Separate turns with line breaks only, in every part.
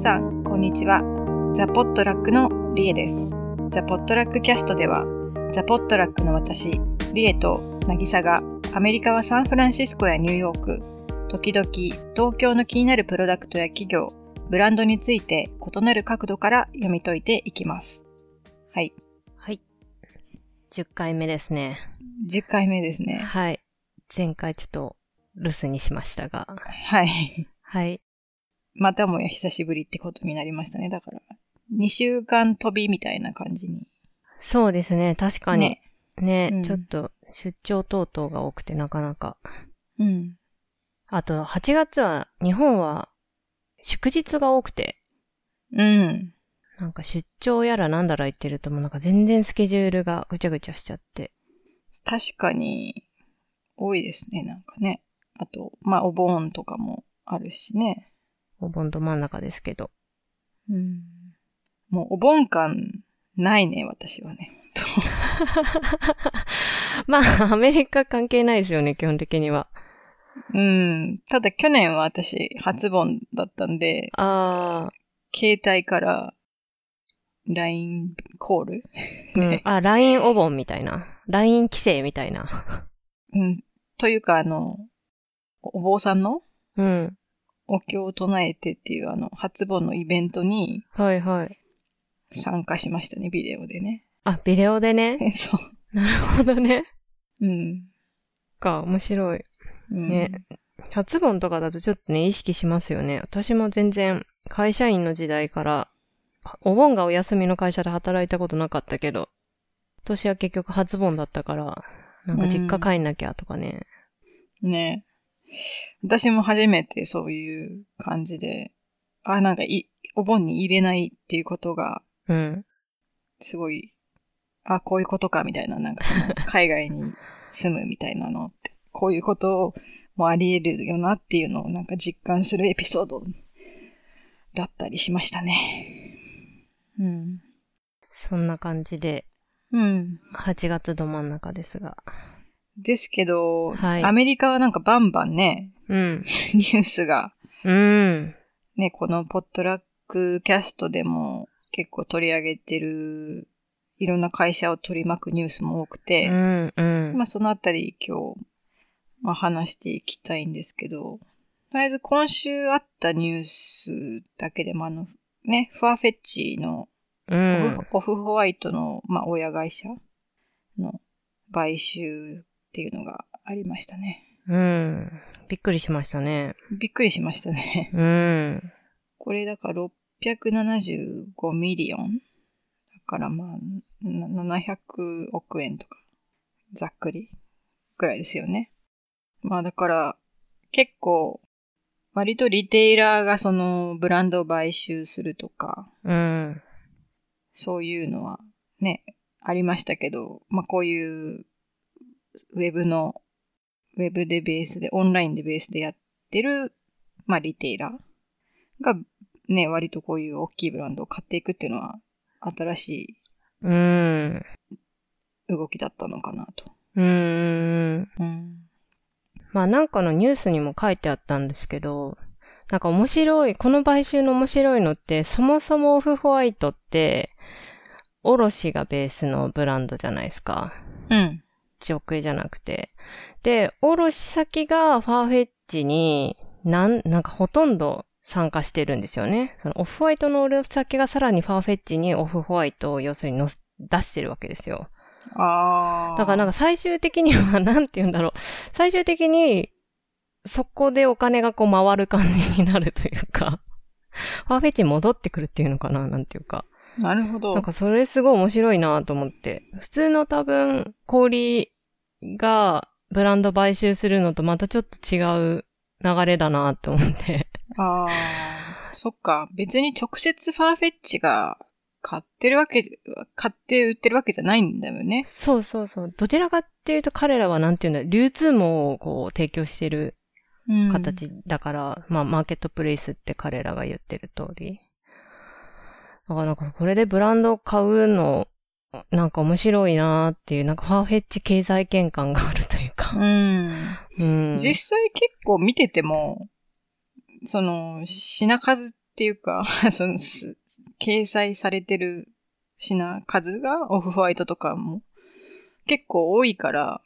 さん、こんにちは。ザ・ポットラックのリエです。ザ・ポットラックキャストでは、ザ・ポットラックの私、リエと渚が、アメリカはサンフランシスコやニューヨーク、時々東京の気になるプロダクトや企業、ブランドについて異なる角度から読み解いていきます。はい。
はい。10回目ですね。
10回目ですね。
はい。前回ちょっと留守にしましたが。
はい。
はい。
またもや久しぶりってことになりましたね。だから、2週間飛びみたいな感じに。
そうですね。確かに。
ね。
ね、
うん
ちょっと出張等々が多くてなかなか。
うん。
あと、8月は、日本は祝日が多くて、
うん。
なんか出張やらなんだら言ってるともうなんか全然スケジュールがぐちゃぐちゃしちゃって。
確かに、多いですね、なんかね。あと、まあ、お盆とかもあるしね。
お盆ど真ん中ですけど。
うん。もう、お盆感ないね、私はね。
まあ、アメリカ関係ないですよね、基本的には。
うん。ただ、去年は私、初盆だったんで、
あ
携帯から LINE コール
ー、うん
ね。
あ、LINE お盆みたいな。LINE 規制みたいな。
うん。というか、あの、お坊さんの？
うん。
お経を唱えてっていう、あの、初盆のイベントに
はいはい。
参加しましたね、ビデオでね。
あ、ビデオでね？
そう。
なるほどね。
うん。
か、面白い。
うん、
ね初盆とかだとちょっとね、意識しますよね。私も全然、会社員の時代から、お盆がお休みの会社で働いたことなかったけど、今年は結局初盆だったから、なんか実家帰んなきゃとかね。
ね私も初めてそういう感じで、あ、なんかい、お盆に入れないっていうことが、
うん。
すごい、あ、こういうことかみたいな、なんかその、海外に住むみたいなのって、こういうこともあり得るよなっていうのをなんか実感するエピソードだったりしましたね。うん。
そんな感じで、
うん。
8月ど真ん中ですが。
ですけど、
はい
アメリカはなんかバンバンね、
うん。
ニュースが、
うん。
ね、このポットラックキャストでも結構取り上げてる、いろんな会社を取り巻くニュースも多くて、
うん。うん。
まあそのあたり今日、まあ、話していきたいんですけど、とりあえず今週あったニュースだけでもあの、ね、ファーフェッチのオ
うん
フ,、。 Off-Whiteの、まあ、親会社の買収っていうのがありましたね。
うん。びっくりしましたね。
びっくりしましたね。
うん。
これだから675ミリオンだからまあ、な700億円とか、ざっくりぐらいですよね。まあだから、結構、割とリテイラーがそのブランドを買収するとか、
うん。
そういうのはね、ありましたけど、まあこういうウェブの、ウェブでベースで、オンラインでベースでやってる、まあリテイラーがね、割とこういう大きいブランドを買っていくっていうのは新し
うん。
い動きだったのかなと。
うん。
うん。
まあなんかのニュースにも書いてあったんですけど、なんか面白い、この買収の面白いのって、そもそもオフホワイトって、卸がベースのブランドじゃないですか。
うん。
直営じゃなくて。で、卸先がファーフェッチに、なん、なんかほとんど参加してるんですよね。そのオフホワイトの卸先がさらにファーフェッチにオフホワイトを要するにのす出してるわけですよ。
ああ。
だからなんか最終的には、なんて言うんだろう。最終的に、そこでお金がこう回る感じになるというか、ファーフェッチに戻ってくるっていうのかななんていうか。
なるほど。
なんかそれすごい面白いなと思って。普通の多分、小売がブランド買収するのとまたちょっと違う流れだなと思って。
ああ。そっか。別に直接ファーフェッチが買ってるわけ、買って売ってるわけじゃないんだよね。
そうそうそう。どちらかっていうと彼らはなんていうんだ流通網をこう提供してる
うん。
形だから、まあ、マーケットプレイスって彼らが言ってる通り。だからなんか、これでブランドを買うの、なんか面白いなーっていう、なんかファーフェッチ経済圏感があるというか。
うん。
うん。
実際結構見てても、その、品数っていうか、そのす掲載されてる品数がオフホワイトとかも結構多いから、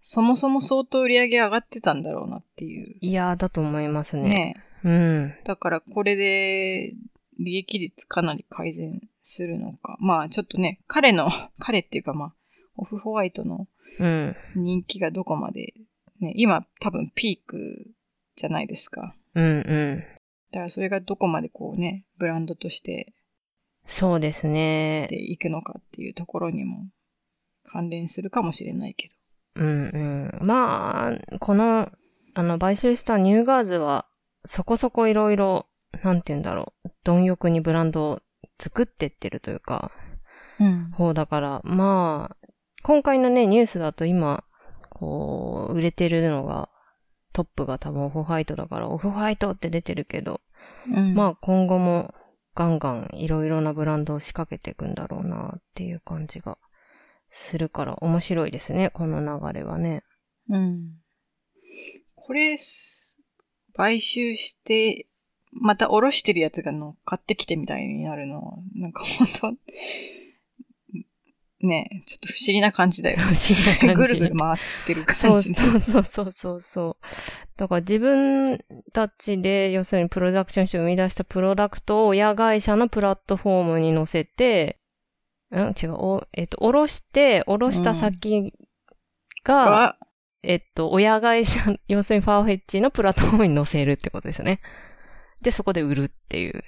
そもそも相当売り上げ上がってたんだろうなっていう。
いやー、だと思いますね。
ね
うん。
だからこれで利益率かなり改善するのか。まあちょっとね、彼の、彼っていうかまあ、オフホワイトの
うん。
人気がどこまで、ね、今多分ピークじゃないですか。
うんうん。
だからそれがどこまでこうね、ブランドとして
そうです
し
ね
て。いくのかっていうところにも関連するかもしれないけど。
うんうん。まあ、この、あの、買収したニューガーズは、そこそこいろいろ、なんて言うんだろう、貪欲にブランドを作ってってるというか、
うん。
方だから、まあ、今回のね、ニュースだと今、こう、売れてるのが、トップが多分オフホワイトだから、オフホワイトって出てるけど、
うん、
まあ今後もガンガンいろいろなブランドを仕掛けていくんだろうなっていう感じがするから面白いですね、この流れはね。
うん。これ、買収して、また下ろしてるやつが乗っかってきてみたいになるのは、なんか本当ねえちょっと不思議な感じだよ。
不思議な感じ。
ぐるぐる回ってる感じ
そうそうそうそうそう。だから自分たちで、要するにプロダクションして生み出したプロダクトを親会社のプラットフォームに載せて、ん？違う、おえっと、おろして、おろした先が、
が、
えっと、親会社、要するにファーフェッチのプラットフォームに載せるってことですよね。で、そこで売るっていう。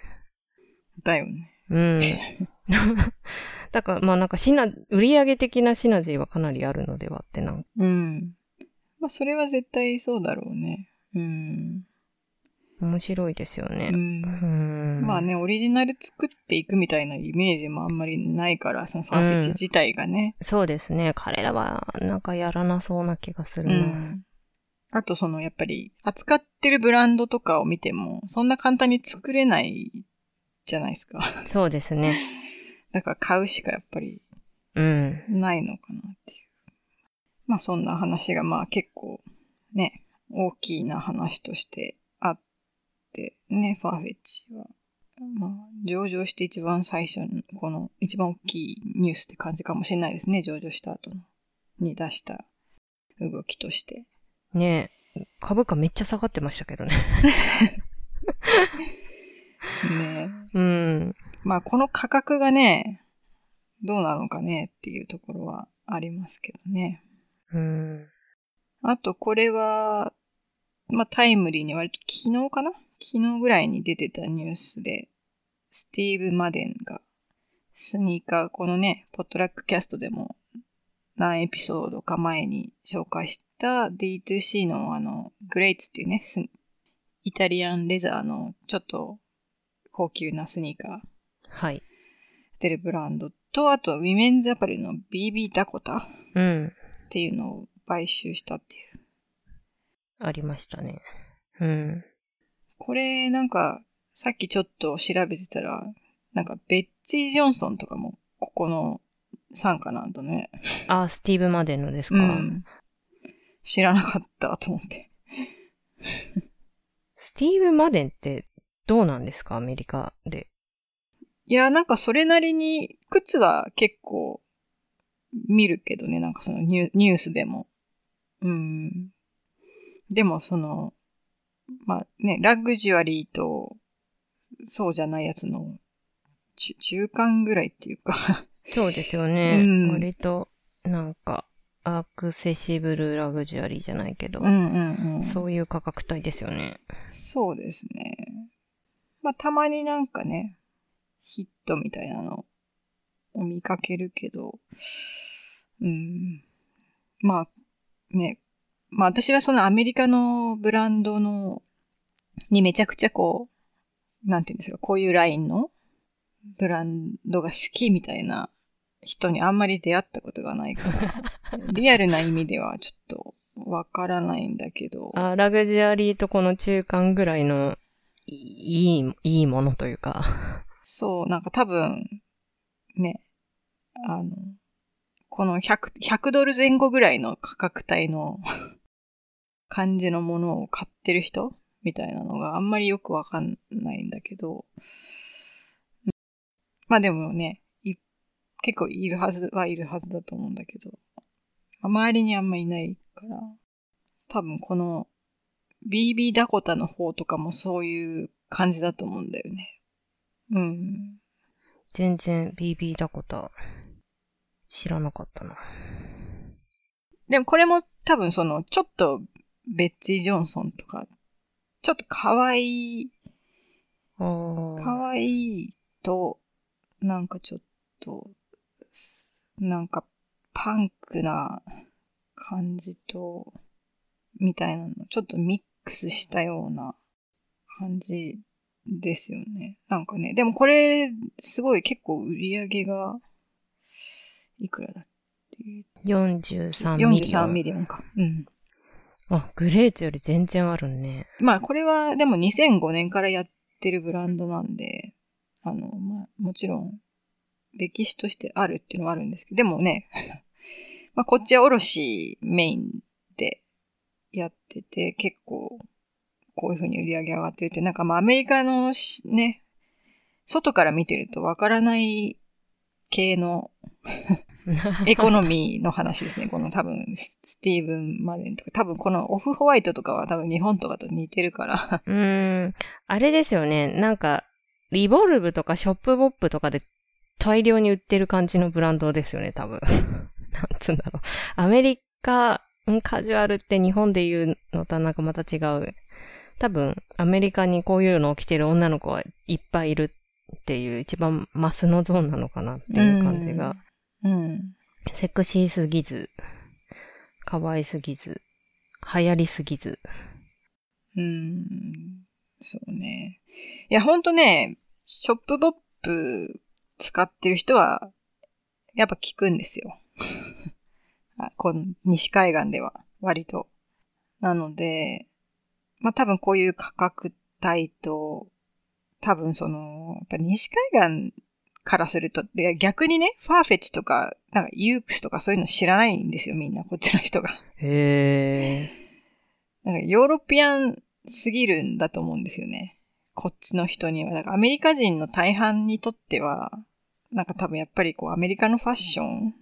だよね。
うん。だから、まあなんかシナ、売上的なシナジーはかなりあるのではってなん
うん。まあ、それは絶対そうだろうね。うん。
面白いですよね。
うん
う。ん。
まあね、オリジナル作っていくみたいなイメージもあんまりないから、そのファーフェッチ自体がね。
そうですね。彼らはなんかやらなそうな気がするな。
うん。あとそのやっぱり扱ってるブランドとかを見てもそんな簡単に作れないじゃないですか。
そうですね。
だから買うしかやっぱり
うん。
ないのかなっていう。まあそんな話がまあ結構ね、大きな話としてあってね、ファーフェッチは。まあ上場して一番最初に、この一番大きいニュースって感じかもしれないですね、上場した後のに出した動きとして。
ねえ株価めっちゃ下がってましたけどね。
ね
うん。
まあこの価格がね、どうなのかねっていうところはありますけどね。
うん。
あとこれは、まあタイムリーに割と昨日かな？昨日ぐらいに出てたニュースで、スティーブ・マデンがスニーカー、このね、ポットラックキャストでも何エピソードか前に紹介した D2C のあの、グレイツっていうね、スイタリアンレザーのちょっと高級なスニーカー。
はい。
てるブランドと、あと、ウィメンズアパレルの BB ダコタ
うん。
っていうのを買収したっていう。
ありましたね。うん。
これ、なんか、さっきちょっと調べてたら、なんか、ベッツィ・ジョンソンとかも、ここの傘下なんとね。
あ、スティーブ・マデンのですか、
うん。知らなかったと思って。
スティーブ・マデンってどうなんですか？アメリカで。
いや、なんかそれなりに、靴は結構見るけどね、なんかそのニュニュースでも。うん。でもその、まあね、ラグジュアリーと、そうじゃないやつの、中中間ぐらいっていうか
そうですよね。
うん
割と、なんか、アクセシブルラグジュアリーじゃないけど、
うんうんうん。
そういう価格帯ですよね。
そうですね。まあ、たまになんかね、ヒットみたいなのを見かけるけど、うん。まあ、ね、まあ私はそのアメリカのブランドの、にめちゃくちゃこう、なんていうんですか、こういうラインのブランドが好きみたいな人にあんまり出会ったことがないから、リアルな意味ではちょっとわからないんだけど、
あラグジュアリーとこの中間ぐらいの、いい、いいものというか。
そう、なんか多分、ね、あの、この100、100ドル前後ぐらいの価格帯の 感じのものを買ってる人みたいなのがあんまりよくわかんないんだけど、まあでもね、結構いるはずはいるはずだと思うんだけど、周りにあんまいないから、多分この BB ダコタの方とかもそういう感じだと思うんだよね。うん。
全然 BB ダコタ知らなかったな。
でもこれも多分そのちょっとベッツィ・ジョンソンとか、ちょっと可愛い、可愛いと、なんかちょっと、なんかパンクな感じと、みたいなの、ちょっとミックスしたような感じですよね。なんかね、でもこれ、すごい結構売り上げが、いくらだって。
43ミリオン。43
ミリオンか。うん。
あ、 Greatsより全然あるね。
まあこれはでも2005年からやってるブランドなんで、あの、まあもちろん歴史としてあるっていうのはあるんですけど、でもね、まあこっちは卸メインでやってて、結構こういう風に売り上げ上がってるって、なんかまあアメリカのね、外から見てるとわからない系の エコノミーの話ですね。この多分、スティーブン・マデンとか、多分このオフホワイトとかは多分日本とかと似てるから。
うーん。あれですよね。なんか、リボルブとかショップボップとかで大量に売ってる感じのブランドですよね、多分。なんつうんだろう。アメリカ、カジュアルって日本で言うのとはなんかまた違う。多分、アメリカにこういうのを着てる女の子はいっぱいいるっていう一番マスのゾーンなのかなっていう感じが
うん。
セクシーすぎず、可愛すぎず、流行りすぎず。
うん。そうね。いや、ほんとね、ショップボップ使ってる人は、やっぱ聞くんですよ。あこの西海岸では、割と。なので、まあ多分こういう価格帯と、多分その、やっぱ西海岸からすると、で逆にね、ファーフェッチとか、なんかユークスとかそういうの知らないんですよ、みんな、こっちの人が。
へ
ー。なんかヨーロピアンすぎるんだと思うんですよね。こっちの人には。だからアメリカ人の大半にとっては、なんか多分やっぱりこうアメリカのファッションっ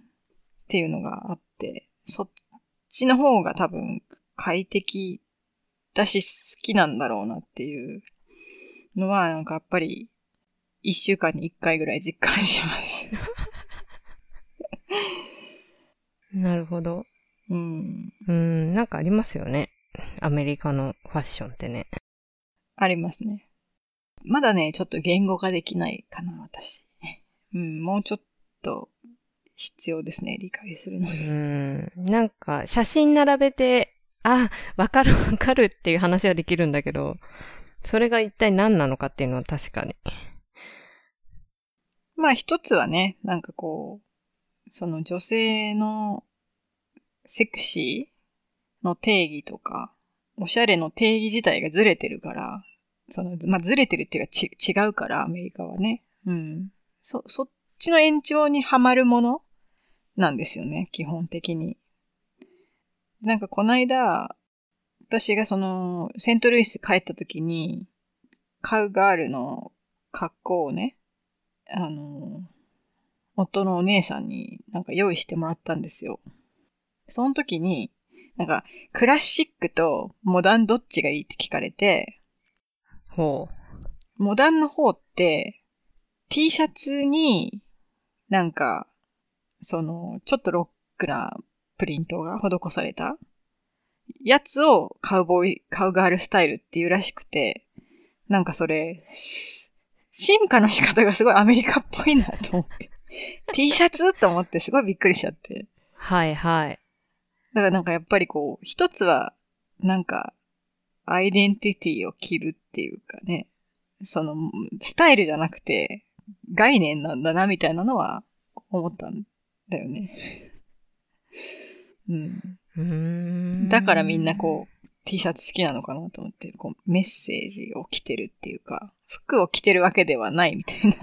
ていうのがあって、そっちの方が多分快適だし好きなんだろうなっていうのは、なんかやっぱり一週間に一回ぐらい実感します
なるほど。
うん。
うん、なんかありますよね。アメリカのファッションってね。
ありますね。まだね、ちょっと言語化できないかな、私。うん、もうちょっと必要ですね、理解するのに。
うん。なんか、写真並べて、あ、わかるわかるっていう話はできるんだけど、それが一体何なのかっていうのは確かに
まあ一つはね、なんかこう、その女性のセクシーの定義とか、おしゃれの定義自体がずれてるから、その、まあずれてるっていうかち違うから、アメリカはね。うん。そ、そっちの延長にはまるものなんですよね、基本的に。なんかこの間、私がその、セントルイス帰った時に、カウガールの格好をね、あの、夫のお姉さんになんか用意してもらったんですよ。その時に、なんか、クラシックとモダンどっちがいいって聞かれて、
ほ
う。モダンの方って、T シャツになんか、その、ちょっとロックなプリントが施されたやつをカウボーイ、カウガールスタイルっていうらしくて、なんかそれ、進化の仕方がすごいアメリカっぽいなと思って。T シャツ？と思ってすごいびっくりしちゃって。
はいはい。
だからなんかやっぱりこう、一つは、なんか、アイデンティティを着るっていうかね、その、スタイルじゃなくて、概念なんだなみたいなのは思ったんだよね。うん。
うん
だからみんなこう、T シャツ好きなのかなと思って、こうメッセージを着てるっていうか、服を着てるわけではないみたいな。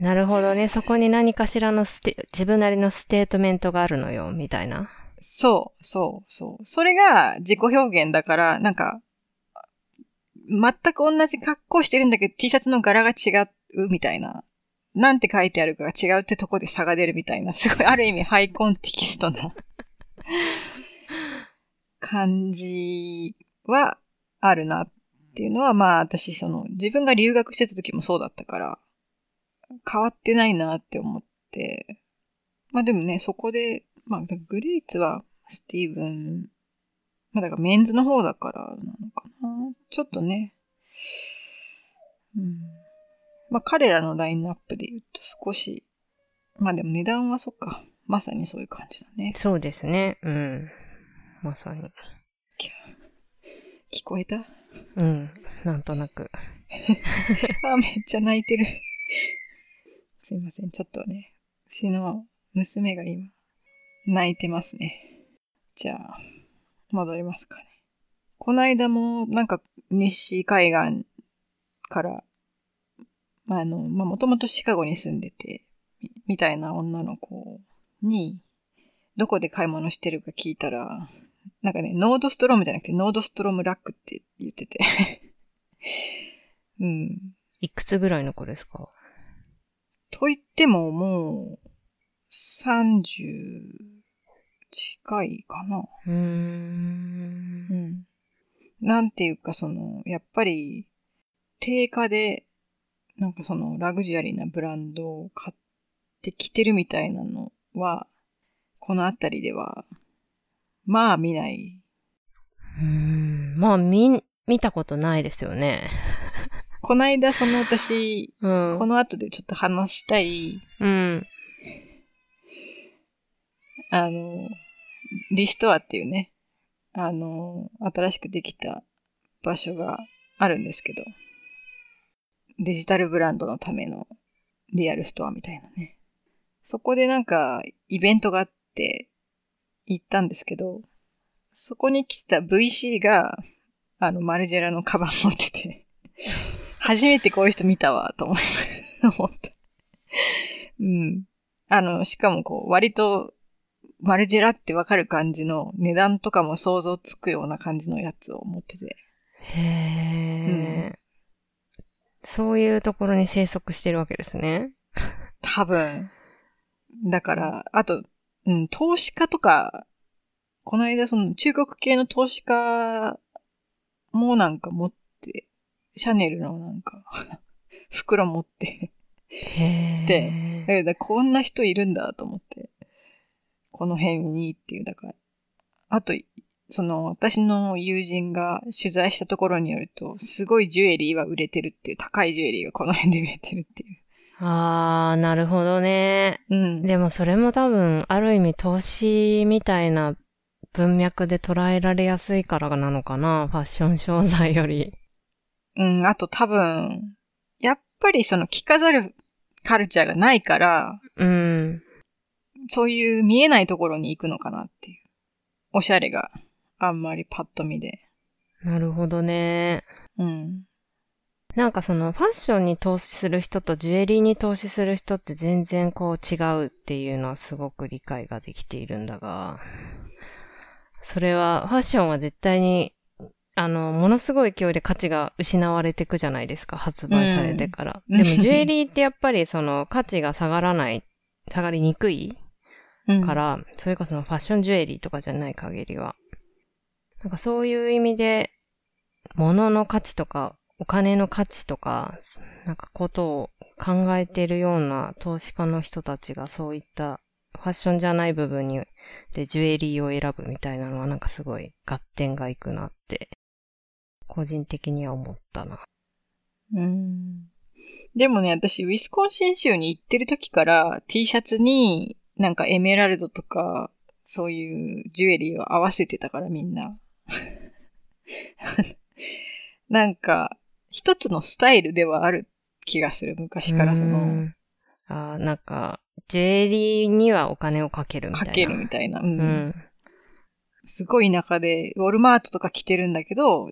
なるほどね。そこに何かしらのステ、自分なりのステートメントがあるのよ、みたいな。
そう、そう、そう。それが自己表現だから、なんか、全く同じ格好してるんだけど T シャツの柄が違うみたいな。なんて書いてあるかが違うってとこで差が出るみたいな、すごいある意味ハイコンテキストな感じはあるなっていうのは、まあ私その自分が留学してた時もそうだったから、変わってないなって思って、まあでもね、そこで、まあグレイツはスティーブン、まあだからメンズの方だからなのかな。ちょっとね、うん。まあ彼らのラインナップで言うと少し、まあでも値段はそっか。まさにそういう感じだね。
そうですね。うん。まさに。
聞こえた？
うん。なんとなく。
あ、めっちゃ泣いてる。すいません。ちょっとね、うちの娘が今、泣いてますね。じゃあ、戻りますかね。この間も、なんか、西海岸から、まあ、あの、まあ、もともとシカゴに住んでて、みたいな女の子に、どこで買い物してるか聞いたら、なんかね、ノードストロームじゃなくて、ノードストロームラックって言ってて うん。
いくつぐらいの子ですか？
と言っても、もう、30近いかな。
うーん。
うん。なんていうか、その、やっぱり、定価で、なんかその、ラグジュアリーなブランドを買ってきてるみたいなのは、この辺りでは、まあ見ない。
うん、まあ見、見たことないですよね。
こないだその私、
う
ん、この後でちょっと話したい、
うん。
あの、リストアっていうね、あの、新しくできた場所があるんですけど、デジタルブランドのためのリアルストアみたいなね。そこでなんかイベントがあって、行ったんですけど、そこに来てた VC が、あの、マルジェラのカバン持ってて、初めてこういう人見たわ、と思思った。うん。あの、しかもこう、割と、マルジェラってわかる感じの値段とかも想像つくような感じのやつを持ってて。
へー。うん、そういうところに生息してるわけですね。
多分。だから、あと、うん、投資家とか、この間その中国系の投資家もなんか持って、シャネルのなんか 袋持って
で、
こんな人いるんだと思って、この辺にっていう、だから、あと、その私の友人が取材したところによると、すごいジュエリーは売れてるっていう、高いジュエリーがこの辺で売れてるっていう。
あー、なるほどね。
うん。
でもそれも多分、ある意味投資みたいな文脈で捉えられやすいからなのかな、ファッション商材より。
うん、あと多分、やっぱりその着飾るカルチャーがないから、
うん。
そういう見えないところに行くのかなっていう。おしゃれがあんまりパッと見で。
なるほどね。
うん。
なんかそのファッションに投資する人とジュエリーに投資する人って全然こう違うっていうのはすごく理解ができているんだが、それはファッションは絶対にあの、ものすごい勢いで価値が失われていくじゃないですか、発売されてから。うん、でもジュエリーってやっぱりその価値が下がらない、下がりにくいから、うん、それこそのファッションジュエリーとかじゃない限りは。なんかそういう意味で、物の価値とかお金の価値とか、なんかことを考えてるような投資家の人たちがそういったファッションじゃない部分に、で、ジュエリーを選ぶみたいなのはなんかすごい合点がいくなって、個人的には思ったな。
うん。でもね、私、ウィスコンシン州に行ってる時から T シャツになんかエメラルドとか、そういうジュエリーを合わせてたからみんな。なんか、一つのスタイルではある気がする、昔からその。
あなんか、ジュエリーにはお金をかけるみたいな。
かけるみたいな。うん。
うん、
すごい田舎で、ウォルマートとか着てるんだけど、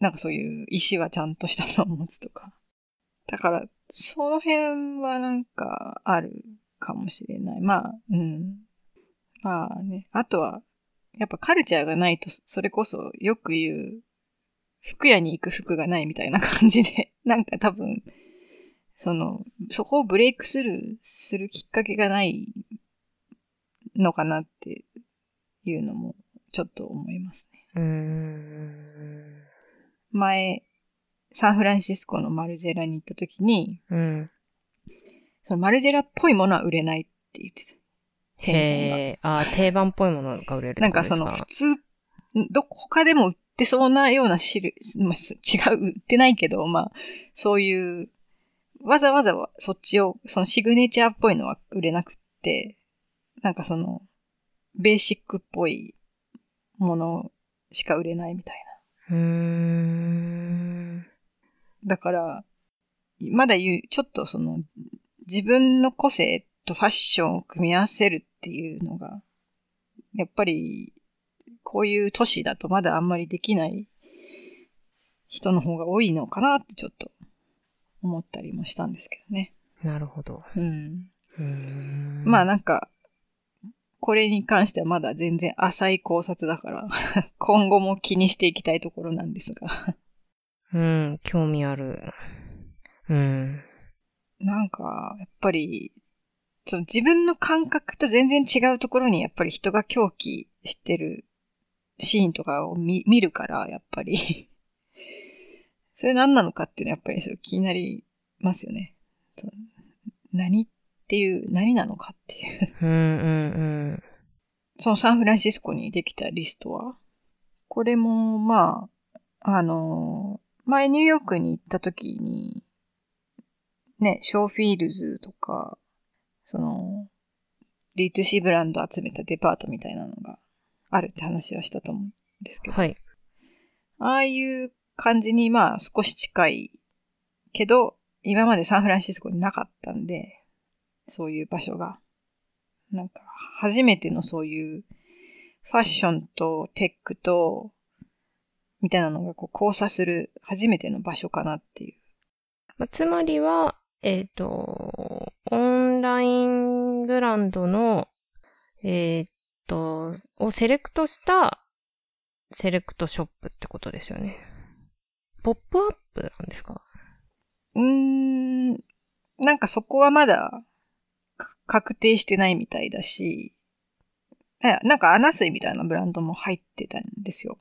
なんかそういう石はちゃんとしたのを持つとか。だから、その辺はなんかあるかもしれない。まあ、うん。まあね。あとは、やっぱカルチャーがないと、それこそよく言う服屋に行く服がないみたいな感じで、なんか多分、その、そこをブレイクスルーするきっかけがないのかなっていうのもちょっと思いますね。
うーん。
前、サンフランシスコのマルジェラに行った時に、
うん。
そのマルジェラっぽいものは売れないって言ってた。
へえ。あー定番っぽいものが売れる
なんかその普通、ど、他でも売ってそうなような種類、まあ、す違う、売ってないけど、まあ、そういう、わざわざそっちを、そのシグネチャーっぽいのは売れなくって、なんかその、ベーシックっぽいものしか売れないみたいう
ーん。
な。だから、まだ言う、ちょっとその、自分の個性とファッションを組み合わせるっていうのが、やっぱり、こういう都市だとまだあんまりできない人の方が多いのかなってちょっと思ったりもしたんですけどね。
なるほど。
うん。
うーん
まあなんか、これに関してはまだ全然浅い考察だから、今後も気にしていきたいところなんですが。
うん、興味ある。うん。
なんか、やっぱり、その自分の感覚と全然違うところにやっぱり人が狂気してるシーンとかを見見るから、やっぱり。それ何なのかっていうのはやっぱりそう気になりますよね。何っていう、何なのかっていう。
うん、うん、
そのサンフランシスコにできたリストは、これも、まあ、あの、前ニューヨークに行った時に、ね、ショーフィールズとか、その、D2C ブランド集めたデパートみたいなのがあるって話はしたと思うんですけど、
うん。はい。
ああいう感じにまあ少し近いけど、今までサンフランシスコになかったんで、そういう場所が。なんか、初めてのそういうファッションとテックと、みたいなのがこう交差する初めての場所かなっていう。
まあ、つまりは、えっ、と、オンラインブランドの、えっ、と、をセレクトしたセレクトショップってことですよね。ポップアップなんですか？
うーん、なんかそこはまだ確定してないみたいだし、なんかアナスイみたいなブランドも入ってたんですよ。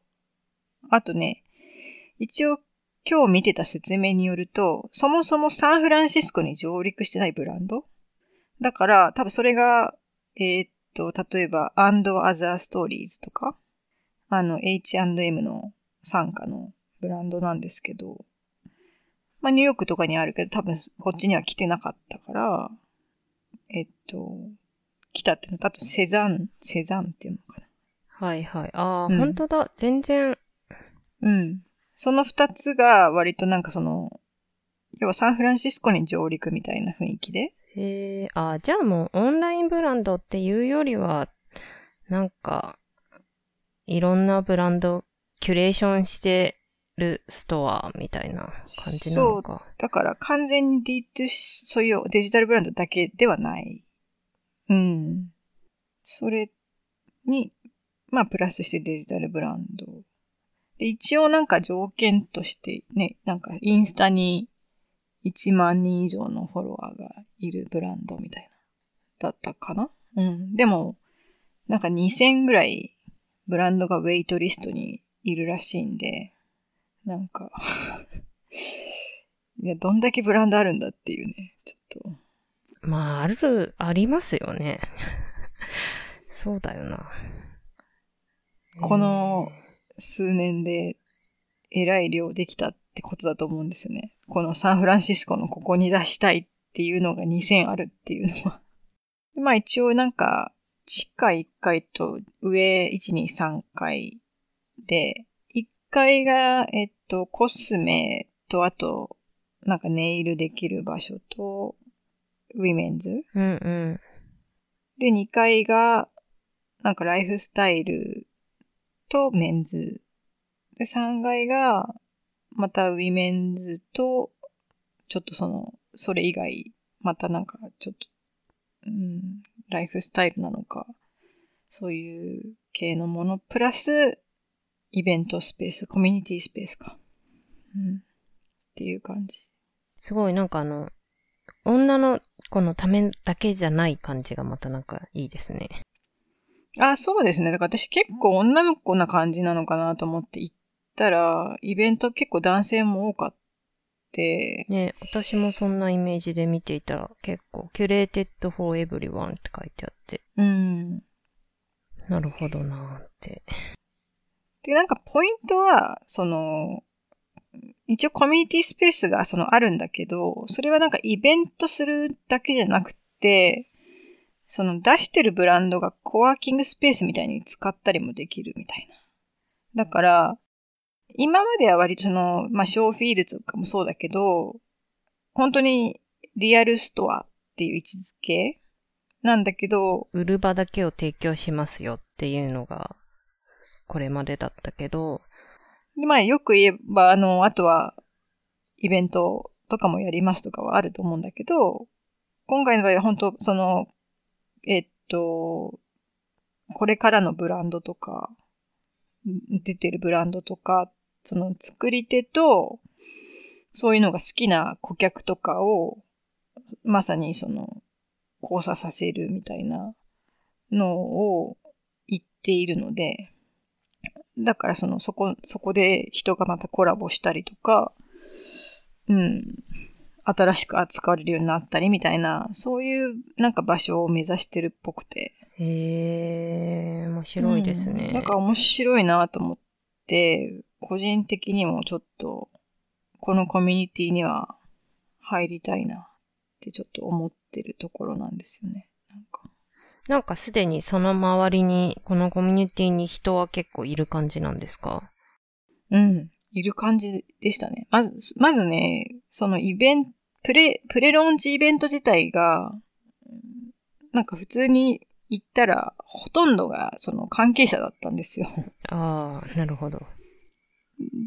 あとね、一応今日見てた説明によると、そもそもサンフランシスコに上陸してないブランド？だから、多分それが、えーっと、例えば、and other stories とか、あの、H&M の傘下のブランドなんですけど、まあ、ニューヨークとかにあるけど、多分こっちには来てなかったから、えっと、来たっていうのと、あとセザン、セザンっていうのか
はいはい。ああ、
うん
本当だ。全然、
な。うん。その二つが割となんかその、要はサンフランシスコに上陸みたいな雰囲気で、
えー、あーじゃあもうオンラインブランドっていうよりは、なんか、いろんなブランド、キュレーションしてるストアみたいな感じなのか。
だから完全に D2C、そういうデジタルブランドだけではない。うん。それに、まあプラスしてデジタルブランド。で、一応なんか条件としてね、なんかインスタに1万人以上のフォロワーがいるブランドみたいな。だったかな？うん。でも、なんか2000ぐらいブランドがウェイトリストにいるらしいんで、なんか、いや、どんだけブランドあるんだっていうね、ちょっと。
まあ、ある、ありますよね。そうだよな。
この数年で、えらい量できたってことだと思うんですよね。このサンフランシスコのここに出したいっていうのが2000あるっていうのは。で まあ一応なんか、地下1階と上1、2、3階で、1階が、えっと、コスメと、あと、なんかネイルできる場所と、ウィメンズ
うんうん。
で、2階が、なんかライフスタイルとメンズ。で、3階が、またウィメンズと、ちょっとその、それ以外、またなんかちょっと、うん、ライフスタイルなのか、そういう系のもの、プラス、イベントスペース、コミュニティスペースか。うん。っていう感じ。
すごいなんかあの、女の子のためだけじゃない感じがまたなんかいいですね。
あ、そうですね。だから私結構女の子な感じなのかなと思って行ったら、イベント結構男性も多かって、
ね、私もそんなイメージで見ていたら結構、 curated for everyone って書いてあって、
うん。
なるほどなーって。
で、なんかポイントは、その、一応コミュニティスペースがそのあるんだけど、それはなんかイベントするだけじゃなくて、その出してるブランドがコワーキングスペースみたいに使ったりもできるみたいな。だから、今までは割とその、まあ、ショーフィールドとかもそうだけど、本当にリアルストアっていう位置づけなんだけど、
売る場だけを提供しますよっていうのが、これまでだったけど、
でまあ、よく言えば、あの、あとは、イベントとかもやりますとかはあると思うんだけど、今回の場合は本当、その、えっと、これからのブランドとか、出てるブランドとか、その作り手と、そういうのが好きな顧客とかを、まさにその、交差させるみたいなのを言っているので、だからその、そこ、そこで人がまたコラボしたりとか、うん、新しく扱われるようになったりみたいな、そういうなんか場所を目指してるっぽくて。
へー、面白いですね。
うんなんか面白いなと思って、個人的にもちょっと、このコミュニティには入りたいなってちょっと思ってるところなんですよね。なんか
なんかすでにその周りに、このコミュニティに人は結構いる感じなんですか？
うん。いる感じでしたね。まず、まずね、そのイベント、プレ、プレローンチイベント自体が、うんなんか普通に行ったら、ほとんどがその関係者だったんですよ。
ああ、なるほど。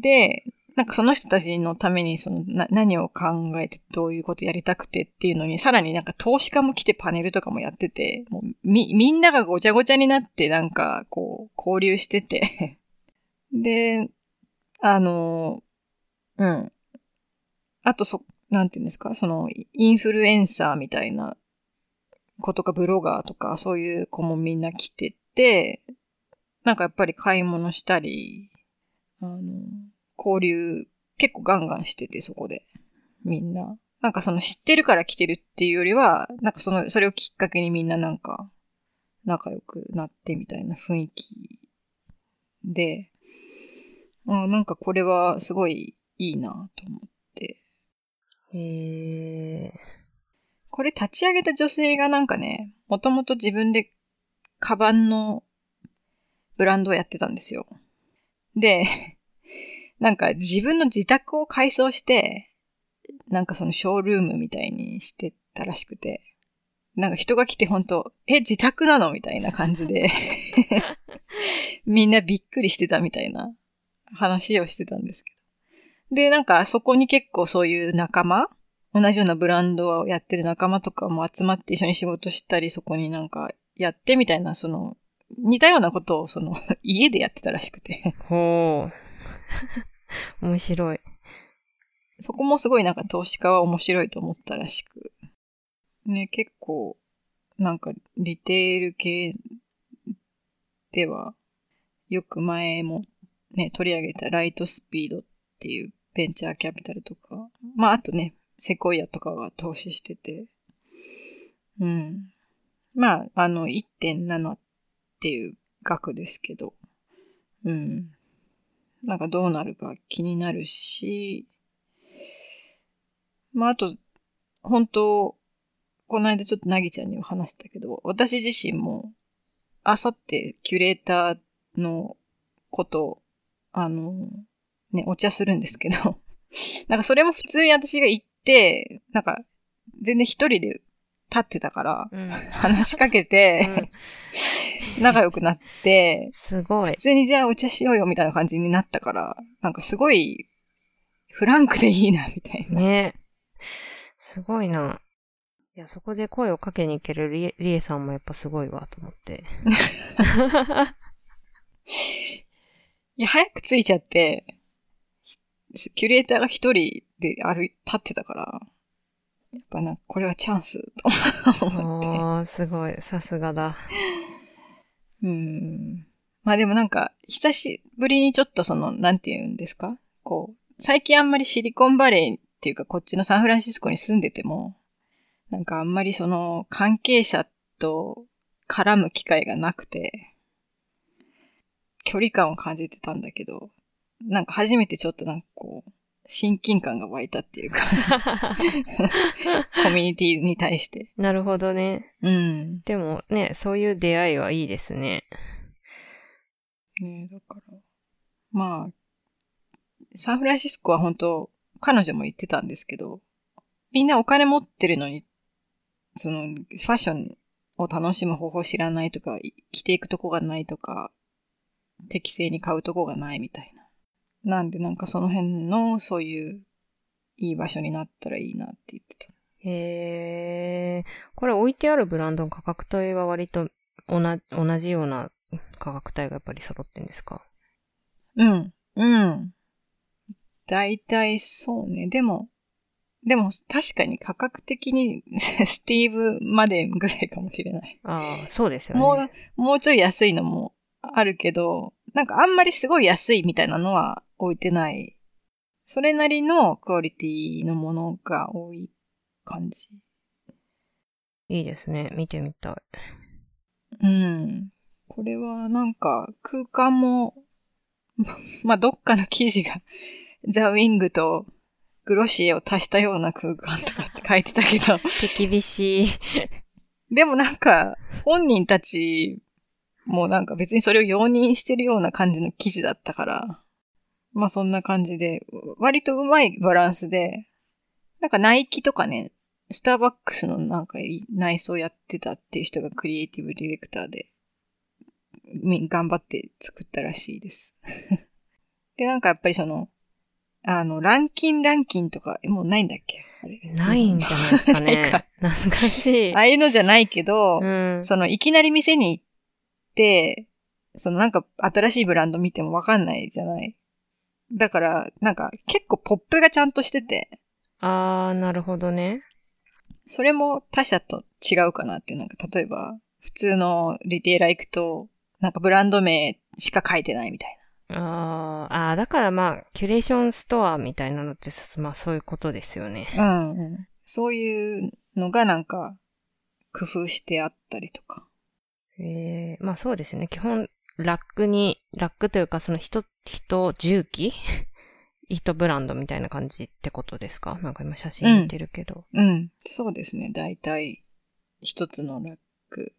で、なんかその人たちのためにそのな何を考えてどういうことやりたくてっていうのに、さらになんか投資家も来てパネルとかもやってて、もうみ、みんながごちゃごちゃになってなんかこう交流してて。で、あの、うん。あとそ、なんていうんですか、そのインフルエンサーみたいな子とかブロガーとかそういう子もみんな来てて、なんかやっぱり買い物したり、あの、交流結構ガンガンしてて、そこで。みんな。なんかその知ってるから来てるっていうよりは、なんかその、それをきっかけにみんななんか仲良くなってみたいな雰囲気で、あなんかこれはすごいいいなと思って。
へー。
これ立ち上げた女性がなんかね、もともと自分でカバンのブランドをやってたんですよ。で、なんか自分の自宅を改装して、なんかそのショールームみたいにしてたらしくて、なんか人が来て本当え、自宅なの？みたいな感じで、みんなびっくりしてたみたいな話をしてたんですけど。で、なんかそこに結構そういう仲間同じようなブランドをやってる仲間とかも集まって一緒に仕事したり、そこになんかやってみたいな、その、似たようなことをその、家でやってたらしくて。
ほー。面白い。
そこもすごいなんか投資家は面白いと思ったらしく。ね、結構、なんかリテール系では、よく前もね、取り上げたライトスピードっていうベンチャーキャピタルとか、まああとね、セコイアとかが投資してて、うん。まあ、あの、1.7っていう額ですけど、うん。なんかどうなるか気になるし、まあ、あと、本当この間ちょっとなぎちゃんにも話したけど、私自身も、あさってキュレーターのことを、あの、ね、お茶するんですけど、なんかそれも普通に私が行って、なんか、全然一人で立ってたから、
うん。
話しかけて、仲良くなって、
すごい
普。通にじゃあお茶しようよみたいな感じになったから、なんかすごい、フランクでいいな、みたいな。
ねすごいな。いや、そこで声をかけに行けるリエリエさんもやっぱすごいわと思って。
いや、早く着いちゃって、キュレーターが一人で歩い、立ってたから、やっぱなんかこれはチャンスと思って。
おー、すごい。さすがだ。
うん。まあでもなんか、久しぶりにちょっとその、なんて言うんですか？こう、最近あんまりシリコンバレーっていうかこっちのサンフランシスコに住んでても、なんかあんまりその関係者と絡む機会がなくて、距離感を感じてたんだけど、なんか初めてちょっとなんかこう、親近感が湧いたっていうか、コミュニティに対して。
なるほどね。
うん。
でもね、そういう出会いはいいですね。
ねだから、まあ、サンフランシスコは本当、彼女も言ってたんですけど、みんなお金持ってるのに、その、ファッションを楽しむ方法知らないとか、い着ていくとこがないとか、適正に買うとこがないみたいな。なんでなんかその辺の、そういう、いい場所になったらいいなって言ってた。
へー。これ置いてあるブランドの価格帯は割と同同じような価格帯がやっぱり揃ってんですか？
うん、うん。大体そうね。でも、でも確かに価格的に スティーブまでぐらいかもしれない。
ああ、そうですよね。
もう、もうちょい安いのもあるけど、なんかあんまりすごい安いみたいなのは置いてない。それなりのクオリティのものが多い感じ。
いいですね。見てみたい。
うん。これはなんか空間も、まあどっかの記事が ザ・ウィングとグロシエを足したような空間とかって書いてたけど、
手厳しい。
でもなんか本人たちもなんか別にそれを容認してるような感じの記事だったから、まあそんな感じで、割とうまいバランスで、なんかナイキとかね、スターバックスのなんか内装やってたっていう人がクリエイティブディレクターで、み頑張って作ったらしいです。で、なんかやっぱりその、あの、ランキンランキンとか、もうないんだっけ？あれ
ないんじゃないですかね
か。
懐かしい
あ。あいうのじゃないけど、
うん。
その、いきなり店に行って、そのなんか新しいブランド見てもわかんないじゃない？だから、なんか結構ポップがちゃんとしてて、
あー、なるほどね。
それも他社と違うかなっていう、なんか例えば、普通のリテーラー行くと、なんかブランド名しか書いてないみたい
あー、あーだからまあ、キュレーションストアみたいなのって、まあそういうことですよね。
な。うん、うん。そういうのがなんか、工夫してあったりとか。
えー、まあそうですよね。基本、ラックに、ラックというかその人、人、重機？一ブランドみたいな感じってことですか？なんか今写真見てるけど。
うん、そうですね。だいたい一つのラック、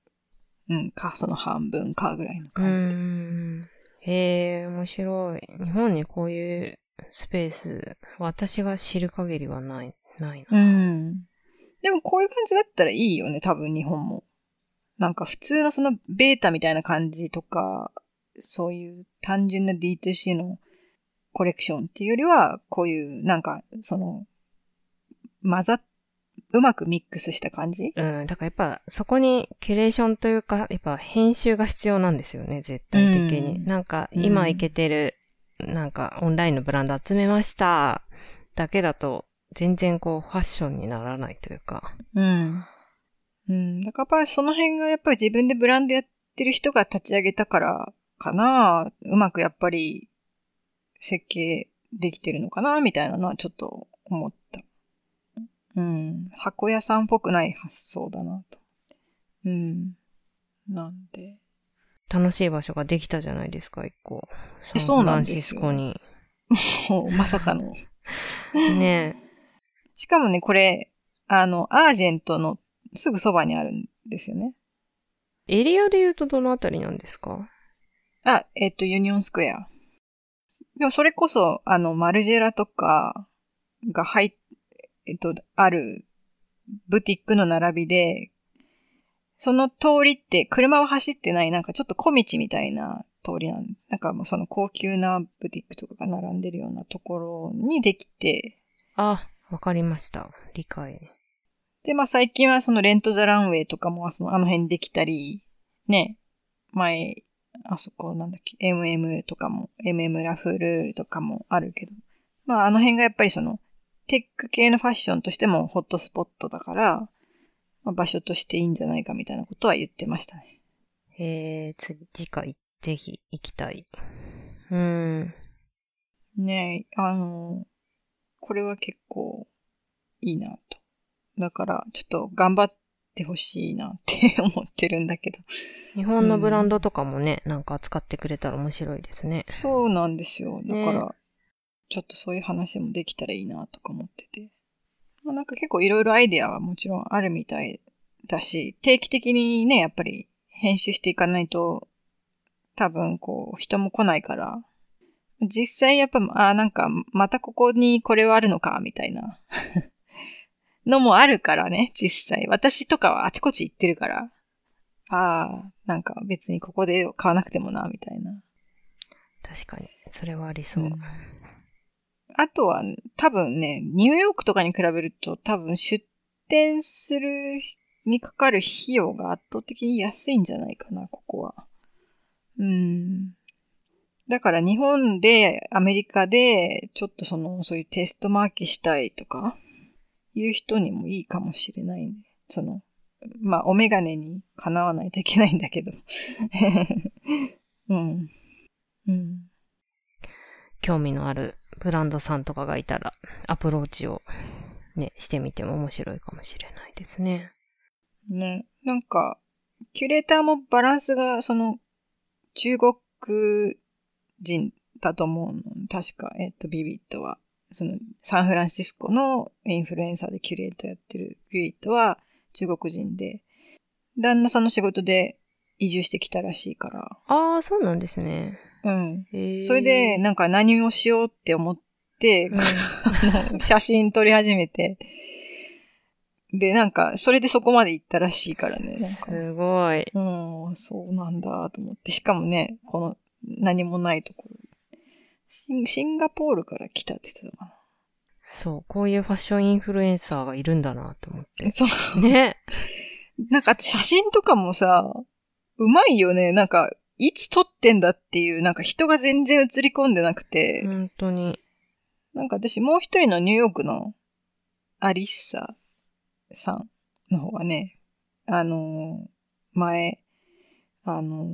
うん、か、その半分かぐらいの
う
感じで。
ーん。へえ、面白い。日本にこういうスペース、私が知る限りはない、ないな。
うん。でもこういう感じだったらいいよね、多分日本も。なんか普通のそのベータみたいな感じとか、そういう単純な D2C のコレクションっていうよりは、こういうなんかその、混ざっ、うまくミックスした感じ？
うん、だからやっぱそこにキュレーションというか、やっぱ編集が必要なんですよね、絶対的に。
うん
なんか
うん
今いけてる、なんかオンラインのブランド集めました、だけだと全然こうファッションにならないというか。
うん。うん。だからやっぱりその辺がやっぱり自分でブランドやってる人が立ち上げたからかな。うまくやっぱり設計できてるのかな、みたいなのはちょっと思った。うん。箱屋さんっぽくない発想だなと。うん。なんで。
楽しい場所ができたじゃないですか、一個。サン
そう
フランシ
なんです
コに。
もうまさかの。
ね
しかもね、これ、あの、アージェントのすぐそばにあるんですよね。
エリアで言うとどのあたりなんですか？
あ、えっと、ユニオンスクエア。でもそれこそ、あの、マルジェラとかが入っ、えっと、あるブティックの並びで、その通りって車は走ってない、なんかちょっと小道みたいな通りなんなんかもうその高級なブティックとかが並んでるようなところにできて、
あ、わかりました。理解。
で、まあ最近はそのレントザランウェイとかもそのあの辺できたり、ね、前、あそこなんだっけ、MM とかも、MM ラフルとかもあるけど、まあ、あの辺がやっぱりその、テック系のファッションとしてもホットスポットだから、まあ、場所としていいんじゃないかみたいなことは言ってましたね。
へえ、次、次回、ぜひ行きたい。うーん。
ねえ、あの、これは結構いいなと。だから、ちょっと頑張ってほしいなって思ってるんだけど。
日本のブランドとかもね、なんか扱ってくれたら面白いですね。
そうなんですよ。だ
ね
から、ちょっとそういう話もできたらいいなとか思ってて。まあ、なんか結構いろいろアイデアはもちろんあるみたいだし、定期的にね、やっぱり編集していかないと、多分こう、人も来ないから、実際やっぱ、あなんか、またここにこれはあるのか、みたいなのもあるからね、実際。私とかはあちこち行ってるから、ああ、なんか別にここで買わなくてもな、みたいな。
確かに。それはありそう。
うんあとは、多分ね、ニューヨークとかに比べると、多分出店するにかかる費用が圧倒的に安いんじゃないかな、ここは。うん。だから日本で、アメリカで、ちょっとその、そういうテストマーケしたいとか、いう人にもいいかもしれないね。その、まあ、お眼鏡にかなわないといけないんだけど。うん。うん。
興味のあるブランドさんとかがいたら、アプローチをね、してみても面白いかもしれないですね。
ね。なんか、キュレーターもバランスが、その、中国人だと思うの。確か、えっと、ビビットは。その、サンフランシスコのインフルエンサーでキュレーターやってるビビットは中国人で、旦那さんの仕事で移住してきたらしいから。
ああ、そうなんですね。
うん。
へー
それで、なんか何をしようって思って、写真撮り始めて、で、なんか、それでそこまで行ったらしいからね。
すごい。
うん、そうなんだと思って。しかもね、この何もないところ。シンシンガポールから来たって言ってたか
そう、こういうファッションインフルエンサーがいるんだなと思って
な。。そう。
ね。
なんか写真とかもさ、うまいよね。なんか、いつ撮ってんだっていう、なんか人が全然映り込んでなくて、
本当に。
なんか私もう一人のニューヨークのアリッサさんの方がね、あのー前、あのー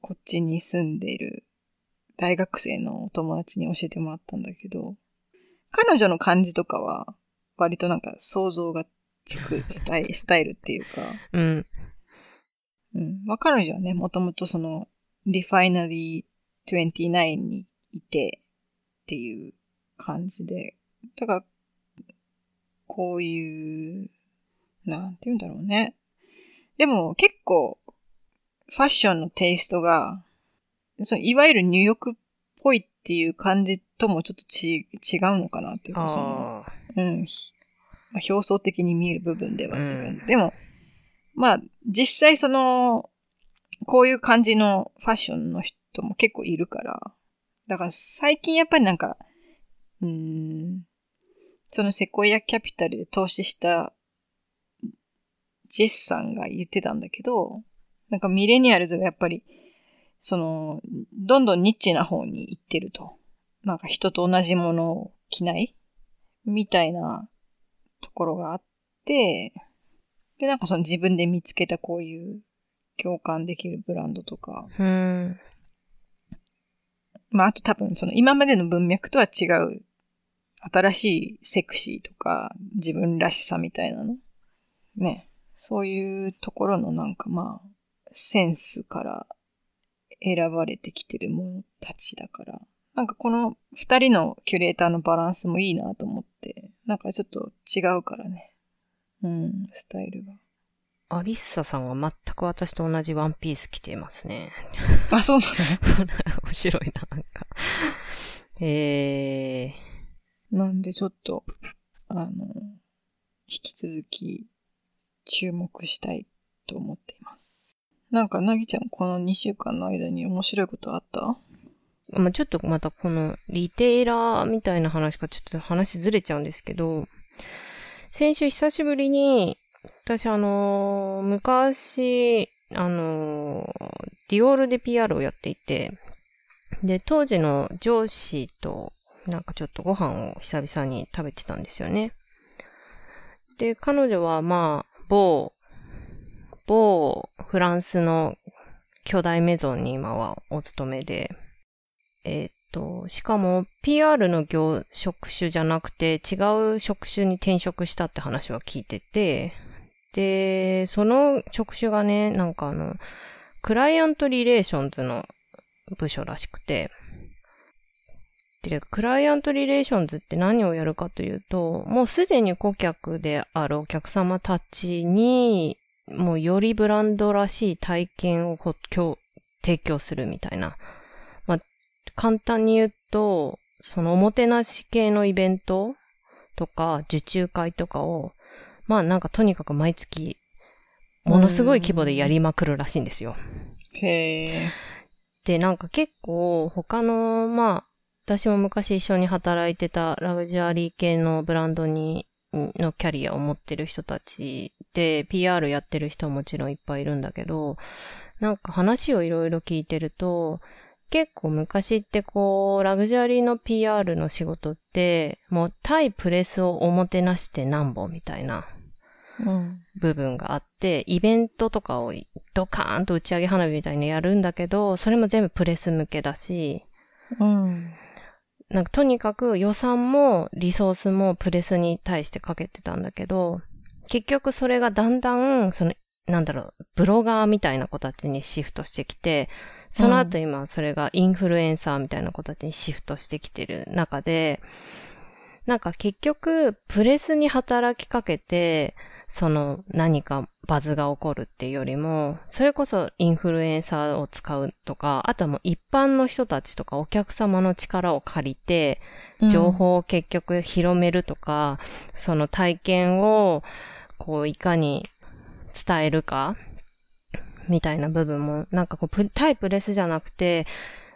こっちに住んでいる大学生のお友達に教えてもらったんだけど、彼女の感じとかは割となんか想像がつく スタイスタイルっていうか、
うん。
うん。まあ、彼女はね、もともとその、リファイナリー29にいてっていう感じで、だから、こういう、なんて言うんだろうね。でも結構、ファッションのテイストが、そのいわゆるニューヨークっぽいっていう感じともちょっとち違うのかなっていうか、その。うん。ひまあ、表層的に見える部分ではっていう感じ
うん
でも、まあ、実際その、こういう感じのファッションの人も結構いるから、だから最近やっぱりなんか、うーん、そのセコイアキャピタルで投資したジェスさんが言ってたんだけど、なんかミレニアルズがやっぱり、その、どんどんニッチな方に行ってると。なんか人と同じものを着ない？みたいなところがあって、で、なんかその自分で見つけたこういう共感できるブランドとか、
うん。
まああと多分その今までの文脈とは違う新しいセクシーとか自分らしさみたいなの。ね。そういうところのなんかまあセンスから選ばれてきてるものたちだから、なんかこの二人のキュレーターのバランスもいいなと思って、なんかちょっと違うからね。うん、スタイルが。
アリッサさんは全く私と同じワンピース着ていますね。
あ、そうな
面白いな、なんか。え
のなんでちょっと、あの、引き続き注目したいと思っています。なんか、なぎちゃん、この2週間の間に面白いことあった、
まあちょっとまたこのリテイラーみたいな話がちょっと話ずれちゃうんですけど、先週久しぶりに、私あのー昔、あのーディオールで PR をやっていて、で、当時の上司となんかちょっとご飯を久々に食べてたんですよね。で、彼女はまあ、某、某フランスの巨大メゾンに今はお勤めで、えーっと、しかも PR の業職種じゃなくて違う職種に転職したって話は聞いてて、で、その職種がね、なんかあの、クライアントリレーションズの部署らしくて、で、クライアントリレーションズって何をやるかというと、もうすでに顧客であるお客様たちに、もうよりブランドらしい体験をこ提供するみたいな。まあ、簡単に言うと、そのおもてなし系のイベントとか、受注会とかを、まあなんかとにかく毎月、ものすごい規模でやりまくるらしいんですよ。
へえ。
で、なんか結構他の、まあ、私も昔一緒に働いてたラグジュアリー系のブランドに、のキャリアを持ってる人たちで、PR やってる人ももちろんいっぱいいるんだけど、なんか話をいろいろ聞いてると、結構昔ってこう、ラグジュアリーの PR の仕事って、もう対プレスをおもてなしてなんぼみたいな部分があって、イベントとかをドカーンと打ち上げ花火みたいにやるんだけど、それも全部プレス向けだし、
うん。
なんかとにかく予算もリソースもプレスに対してかけてたんだけど、結局それがだんだん、その、なんだろう、ブロガーみたいな子たちにシフトしてきて、その後今それがインフルエンサーみたいな子たちにシフトしてきてる中で、なんか結局、プレスに働きかけて、その何かバズが起こるっていうよりも、それこそインフルエンサーを使うとか、あとはもう一般の人たちとかお客様の力を借りて、情報を結局広めるとか、うん、その体験を、こういかに伝えるか、みたいな部分も、なんかこう、タイプレスじゃなくて、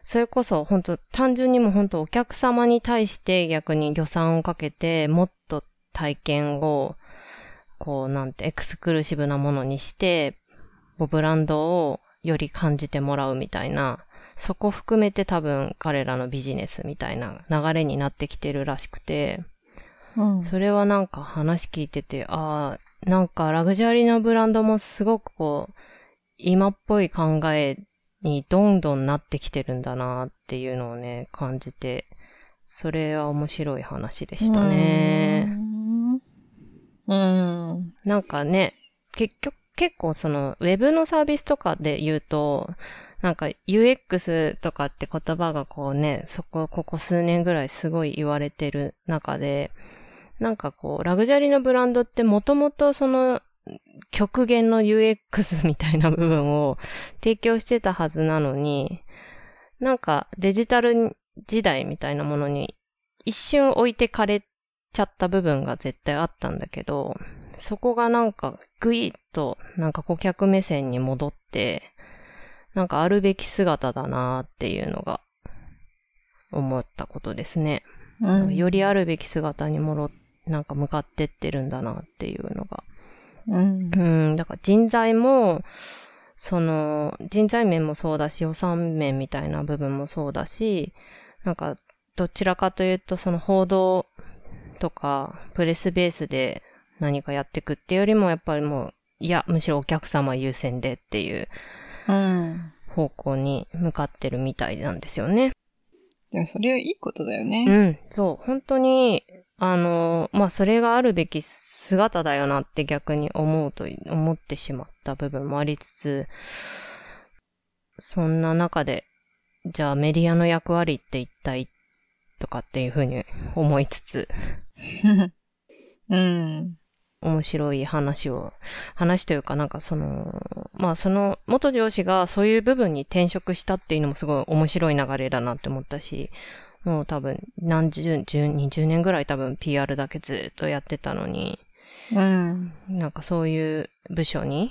それこそ本当単純にも本当お客様に対して逆に予算をかけてもっと体験をこうなんてエクスクルーシブなものにしてブランドをより感じてもらうみたいなそこ含めて多分彼らのビジネスみたいな流れになってきてるらしくて、うん、それはなんか話聞いてて、ああ、なんかラグジュアリーなブランドもすごくこう、今っぽい考えにどんどんなってきてるんだなっていうのをね、感じて、それは面白い話でしたね。
うん。
なんかね、結局、結構その、ウェブのサービスとかで言うと、なんか UX とかって言葉がこうね、そこ、ここ数年ぐらいすごい言われてる中で、なんかこう、ラグジュアリーのブランドってもともとその、極限の UX みたいな部分を提供してたはずなのに、なんかデジタル時代みたいなものに一瞬置いてかれちゃった部分が絶対あったんだけど、そこがなんかグイッとなんか顧客目線に戻って、なんかあるべき姿だなっていうのが思ったことですね。うん、よりあるべき姿に戻っ、なんか向かってってるんだなっていうのが
うん。う
ん、だから人材も、その、人材面もそうだし、予算面みたいな部分もそうだし、なんか、どちらかというと、その報道とか、プレスベースで何かやっていくっていうよりも、やっぱりもう、いや、むしろお客様優先でっていう、方向に向かってるみたいなんですよね。
でもそれはいいことだよね。
うん、そう。本当に、あの、まあ、それがあるべき姿だよなって逆に思うと、思ってしまった部分もありつつ、そんな中で、じゃあメディアの役割って一体とかっていうふうに思いつつ、
うん。
面白い話を、話というかなんかその、まあその元上司がそういう部分に転職したっていうのもすごい面白い流れだなって思ったし、もう多分何十、十、二十年ぐらい多分 PR だけずっとやってたのに、
うん。
なんかそういう部署に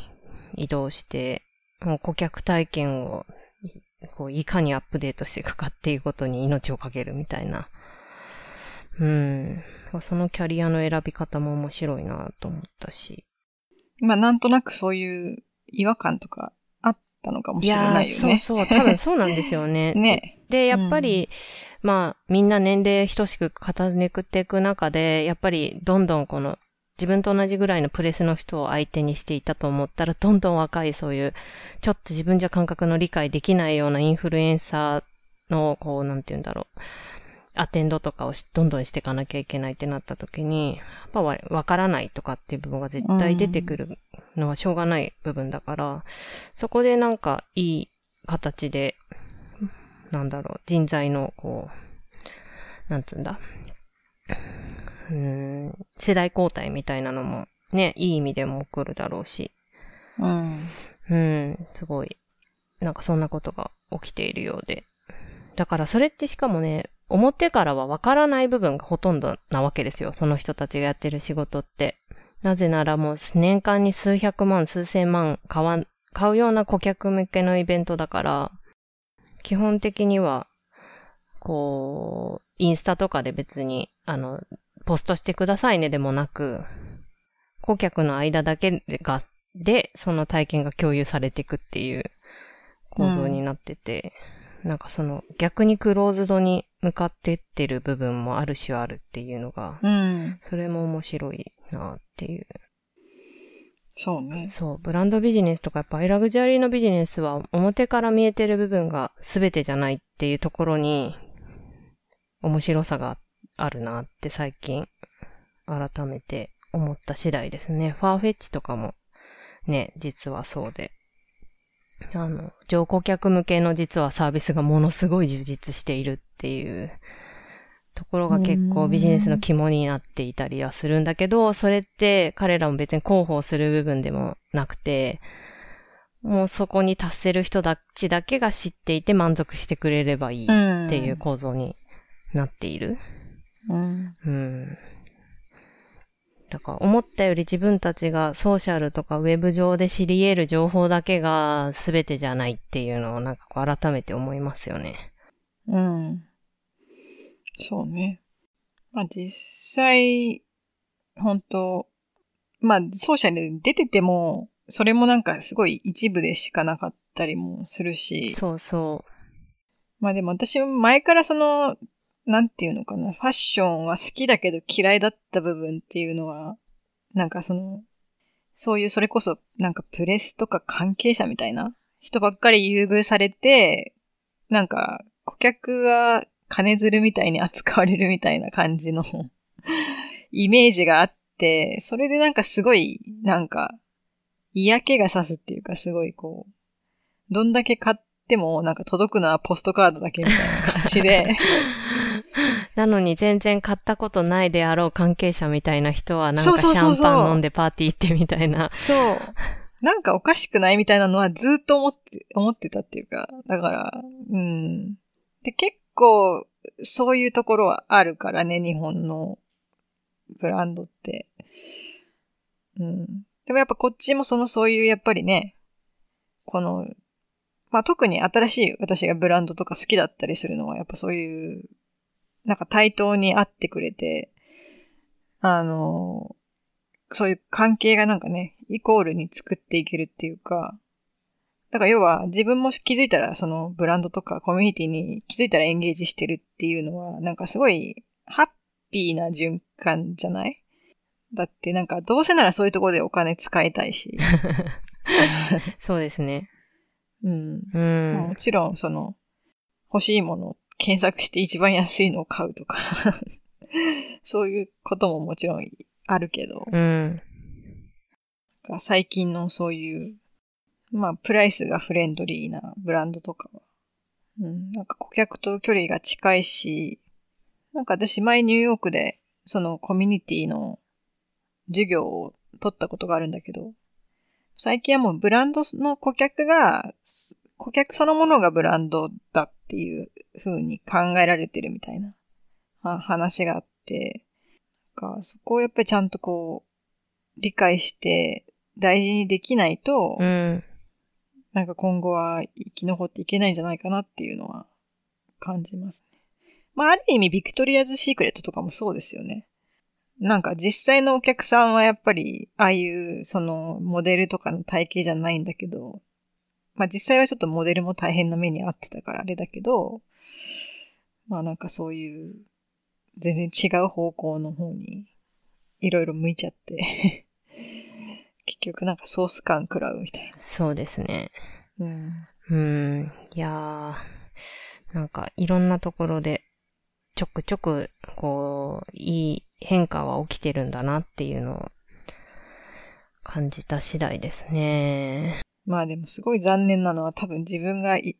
移動して、もう顧客体験をこういかにアップデートしていくかっていうことに命をかけるみたいな。うん。そのキャリアの選び方も面白いなと思ったし。
まあなんとなくそういう違和感とかあったのかもしれないよね。
そうそう、多分そうなんですよね。
ね。
で、やっぱり、まあ、みんな年齢等しく重ねくっていく中で、やっぱりどんどんこの、自分と同じぐらいのプレスの人を相手にしていたと思ったら、どんどん若いそういう、ちょっと自分じゃ感覚の理解できないようなインフルエンサーの、こう、なんて言うんだろう。アテンドとかをどんどんしていかなきゃいけないってなった時に、やっぱわわからないとかっていう部分が絶対出てくるのはしょうがない部分だから、そこでなんかいい形で、なんだろう、人材のこう、なんつうんだ、うーん、世代交代みたいなのもね、いい意味でも起こるだろうし、
うん。
うん、すごい、なんかそんなことが起きているようで。だからそれってしかもね、表からはわからない部分がほとんどなわけですよ。その人たちがやってる仕事って。なぜならもう年間に数百万、数千万買わん、買うような顧客向けのイベントだから、基本的には、こう、インスタとかで別に、あの、ポストしてくださいねでもなく、顧客の間だけが、で、その体験が共有されていくっていう構造になってて、なんかその逆にクローズドに向かってってる部分もある種あるっていうのが、
うん。
それも面白いなっていう。
そうね。
そう、ブランドビジネスとかやっぱラグジュアリーのビジネスは表から見えてる部分が全てじゃないっていうところに面白さがあるなって最近改めて思った次第ですね。ファーフェッチとかもね、実はそうで。あの、乗顧客向けの実はサービスがものすごい充実しているっていうところが結構ビジネスの肝になっていたりはするんだけど、それって彼らも別に広報する部分でもなくて、もうそこに達せる人たちだけが知っていて満足してくれればいい
うん。
っていう構造になっている。
うん。
うん。だから思ったより自分たちがソーシャルとかウェブ上で知り得る情報だけが全てじゃないっていうのをなんかこう改めて思いますよね。
うん。そうね。まあ実際、本当まあソーシャルで出てても、それもなんかすごい一部でしかなかったりもするし、
そうそ
まあでも私も前からその、なんていうのかな、ファッションは好きだけど嫌いだった部分っていうのは、なんかその、そういうそれこそなんかプレスとか関係者みたいな人ばっかり優遇されて、なんか顧客は金づるみたいに扱われるみたいな感じの イメージがあって、それでなんかすごい、なんか嫌気がさすっていうかすごいこう、どんだけ買ってもなんか届くのはポストカードだけみたいな感じで、
う。なのに全然買ったことないであろう関係者みたいな人はなんかシャンパン飲んでパーティー行ってみたいな。
そう。なんかおかしくないみたいなのはずっと思って、思ってたっていうか、だから、うん。で、結構、そういうところはあるからね、日本のブランドって。うん。でもやっぱこっちもそのそういう、やっぱりね、この、まあ特に新しい私がブランドとか好きだったりするのは、やっぱそういう、なんか対等に合ってくれて、あの、そういう関係がなんかね、イコールに作っていけるっていうか、だから要は自分も気づいたらそのブランドとかコミュニティに気づいたらエンゲージしてるっていうのは、なんかすごいハッピーな循環じゃない？だってなんかどうせならそういうところでお金使いたいし。
そうですね。
うん。
う
まあも
ん。
ちろんその欲しいものを検索して一番安いのを買うとか、そういうことももちろんあるけど、
うん。
が最近のそういう、まあ、プライスがフレンドリーなブランドとかは、うん、なんか顧客と距離が近いし、なんか私前ニューヨークで、そのコミュニティの授業を取ったことがあるんだけど、最近はもうブランドの顧客が、顧客そのものがブランドだっていう風に考えられてるみたいな話があって、なんかそこをやっぱりちゃんとこう、理解して大事にできないと、
うん。
なんか今後は生き残っていけないんじゃないかなっていうのは感じますね。まあある意味ビクトリアズ・シークレットとかもそうですよね。なんか実際のお客さんはやっぱりああいうそのモデルとかの体型じゃないんだけど、まあ実際はちょっとモデルも大変な目に遭ってたからあれだけど、まあなんかそういう、全然違う方向の方に、いろいろ向いちゃって、結局なんかソース感食らうみたい
そうですね。
な。うん。
うん。いやー、なんかいろんなところでちょくちょく、こう、いい変化は起きてるんだなっていうのを感じた次第ですね。
まあでもすごい残念なのは多分自分がい、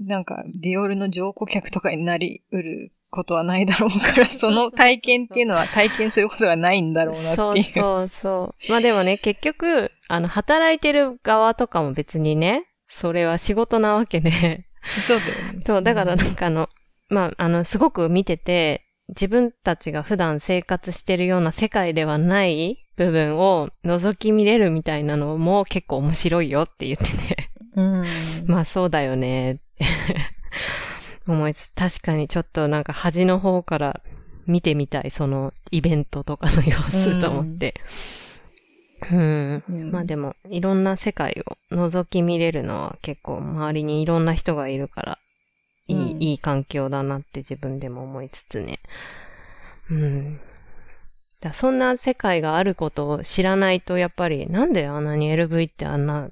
なんかディオールの上顧客とかになりうることはないだろうから、その体験っていうのは体験することがないんだろうなっていう。
そうそうそう。まあでもね、結局、あの、働いてる側とかも別にね、それは仕事なわけで、
そうだよね。
そう、だからなんかあの、まあ、あの、すごく見てて、自分たちが普段生活してるような世界ではない部分を覗き見れるみたいなのも結構面白いよって言ってね。
うん。
まあそうだよね思いつつ、確かにちょっとなんか端の方から見てみたい、そのイベントとかの様子と思って。うん。
うん
まあでも、いろんな世界を覗き見れるのは結構周りにいろんな人がいるから、いい、
うん
いい環境だなって自分でも思いつつね。うん。だそんな世界があることを知らないと、やっぱり、なんであんなに LV ってあんな、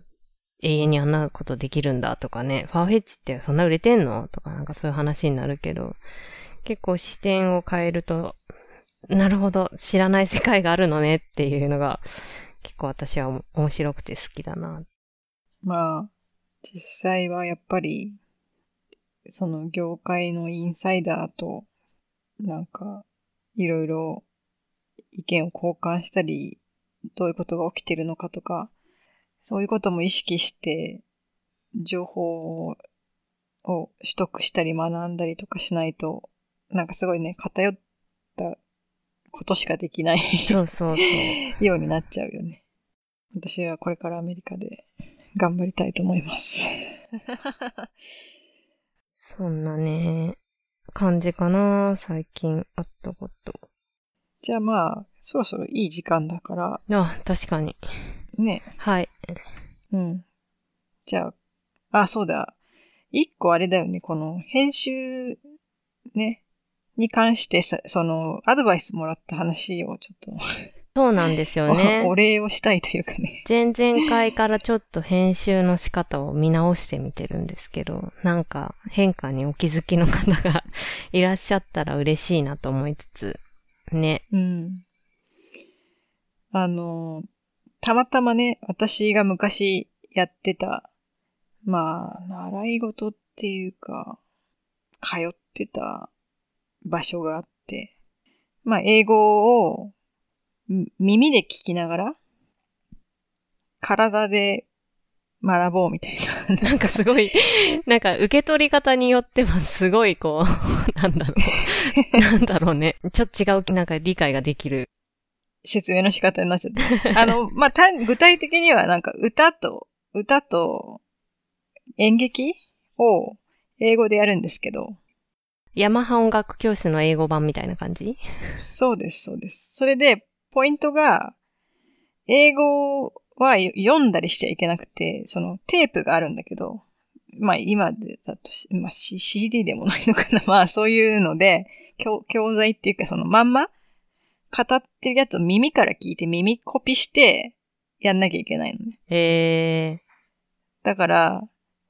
永遠にあんなことできるんだとかね、ファーフェッチってそんな売れてんのとかなんかそういう話になるけど、結構視点を変えると、なるほど、知らない世界があるのねっていうのが、結構私は面白くて好きだな。
まあ、実際はやっぱり、その業界のインサイダーと、なんか、いろいろ意見を交換したり、どういうことが起きてるのかとか、そういうことも意識して、情報を取得したり学んだりとかしないと、なんかすごいね、偏ったことしかできない
そうそうそう。
ようになっちゃうよね。私はこれからアメリカで頑張りたいと思います。
そんなね、感じかな、最近あったこと。
じゃあまあ、そろそろいい時間だから、
あ、確かに。
ね。
はい。
うん。じゃあ、あ、そうだ。一個あれだよね、この編集、ね、に関してさ、その、アドバイスもらった話をちょっ
そうなんですよ
と、
ね
お。礼をしたいというかね。
前々回からちょっと編集の仕方を見直してみてるんですけど、なんか変化にお気づきの方が いらっしゃったら嬉しいなと思いつつ、ね。
うん。あの、たまたまね、私が昔やってた、まあ、習い事っていうか、通ってた場所があって、まあ、英語をみ耳で聞きながら、体で学ぼうみたいな。
なんかすごい、なんか受け取り方によってはすごいこう、なんだろう。なんだろうね。ちょっと違う、なんか理解ができる。
説明の仕方になっちゃった。あの、まあ、た具体的にはなんか歌と、歌と演劇を英語でやるんですけど、
ヤマハ音楽教室の英語版みたいな感じ？
そうです、そうです。それで、ポイントが、英語は読んだりしちゃいけなくて、そのテープがあるんだけど、まあ今でだとし、まあ、C- CD でもないのかな。まあそういうので、教教材っていうかそのまんま語ってるやつを耳から聞いて耳コピしてやんなきゃいけないのね。
え
だから、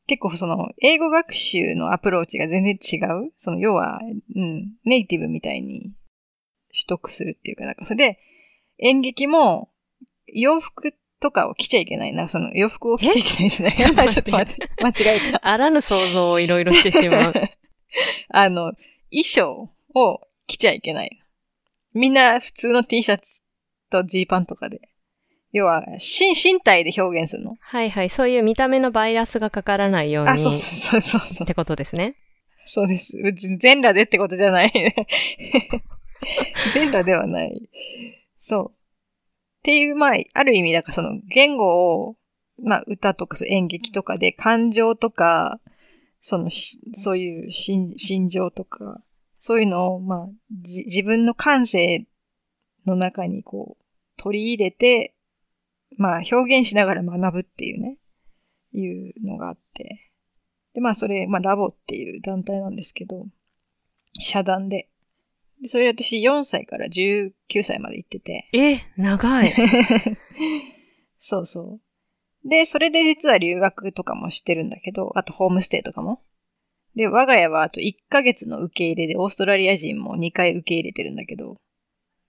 結構その、英語学習のアプローチが全然違う。その、要は、うん、ネイティブみたいに取得するっていうか、なんかそれで、演劇も、洋服とかを着ちゃいけないな。その、洋服を着ちゃいけないじゃない ちょっと待って。間違えた。
ー、あらぬ想像をいろいろしてしまう。
あの、衣装を着ちゃいけない。みんな普通の T シャツとジーパンとかで。要は、身、身体で表現するの？
はいはい。そういう見た目のバイアスがかからないように。
あ、そうそうそうそう
っ。てことですね。
そうです。全裸でってことじゃない。全裸ではない。そう。っていう、まあ、ある意味、だからその言語を、まあ、歌とか演劇とかで感情とか、そのし、そういう心心情とか、そういうのを、まあ、じ自分の感性の中にこう、取り入れて、まあ、表現しながら学ぶっていうね、いうのがあって。で、まあそれ、まあラボっていう団体なんですけど、社団で。でそれ私4歳から19歳まで行ってて。
え、長い。
そうそう。で、それで実は留学とかもしてるんだけど、あとホームステイとかも。で、我が家はあと1ヶ月の受け入れでオーストラリア人も2回受け入れてるんだけど、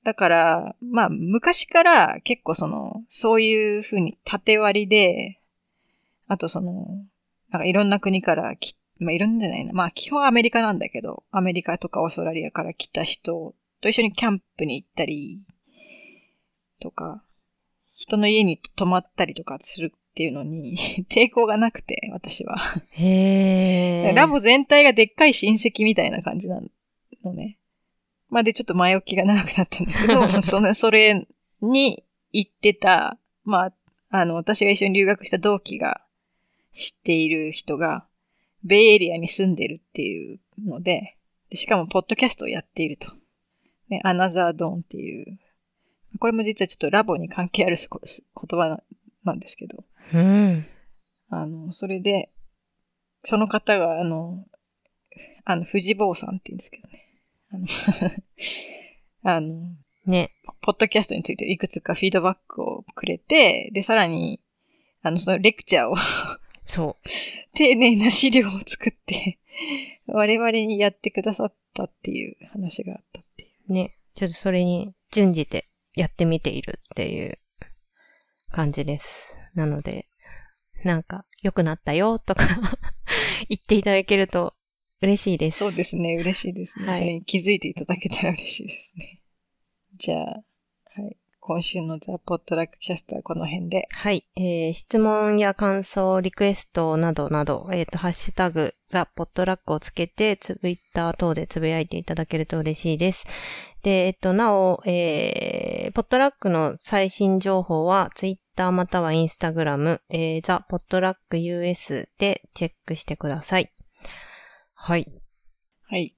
だから、まあ昔から結構その、そういうふうに縦割りで、あとその、なんかいろんな国からき、まあいろんなじゃないな。まあ基本アメリカなんだけど、アメリカとかオーストラリアから来た人と一緒にキャンプに行ったり、とか、人の家に泊まったりとかするっていうのに 抵抗がなくて、私は。
へー。
ラボ全体がでっかい親戚みたいな感じなのね。まあでちょっと前置きが長くなったんだけど、その、それに行ってた、まあ、あの、私が一緒に留学した同期が知っている人が、ベイエリアに住んでるっていうので、でしかもポッドキャストをやっていると。ね、アナザードーンっていう、これも実はちょっとラボに関係ある言葉ななんですけど、
うん。
あの、それで、その方が、あの、あの、藤坊さんって言うんですけどね。あの、あの、
ね。
ポッドキャストについていくつかフィードバックをくれて、で、さらに、あの、そのレクチャーを、
そ
丁寧な資料を作って、我々にやってくださったっていう話があったっていう。
う。ね。ちょっとそれに準じてやってみているっていう感じです。なので、なんか良くなったよとか 言っていただけると嬉しいです。
そうですね、嬉しいですね。
はい
それに気づいていただけたら嬉しいですね。じゃあ、はい。今週のザ・ポットラックキャストはこの辺で。
はい。えー、質問や感想、リクエストなどなど、えっ、と、ハッシュタグ、ザ・ポットラックをつけて、ツイッター等でつぶやいていただけると嬉しいです。で、えっ、と、なお、えー、ポットラックの最新情報は、ツイッターまたはインスタグラム、えー、ザ・ポットラック US でチェックしてください。はい。
はい。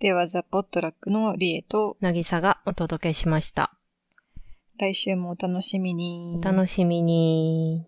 では、ザ・ポットラックのリエと、
なぎさがお届けしました。
来週もお楽しみに。
お楽しみに。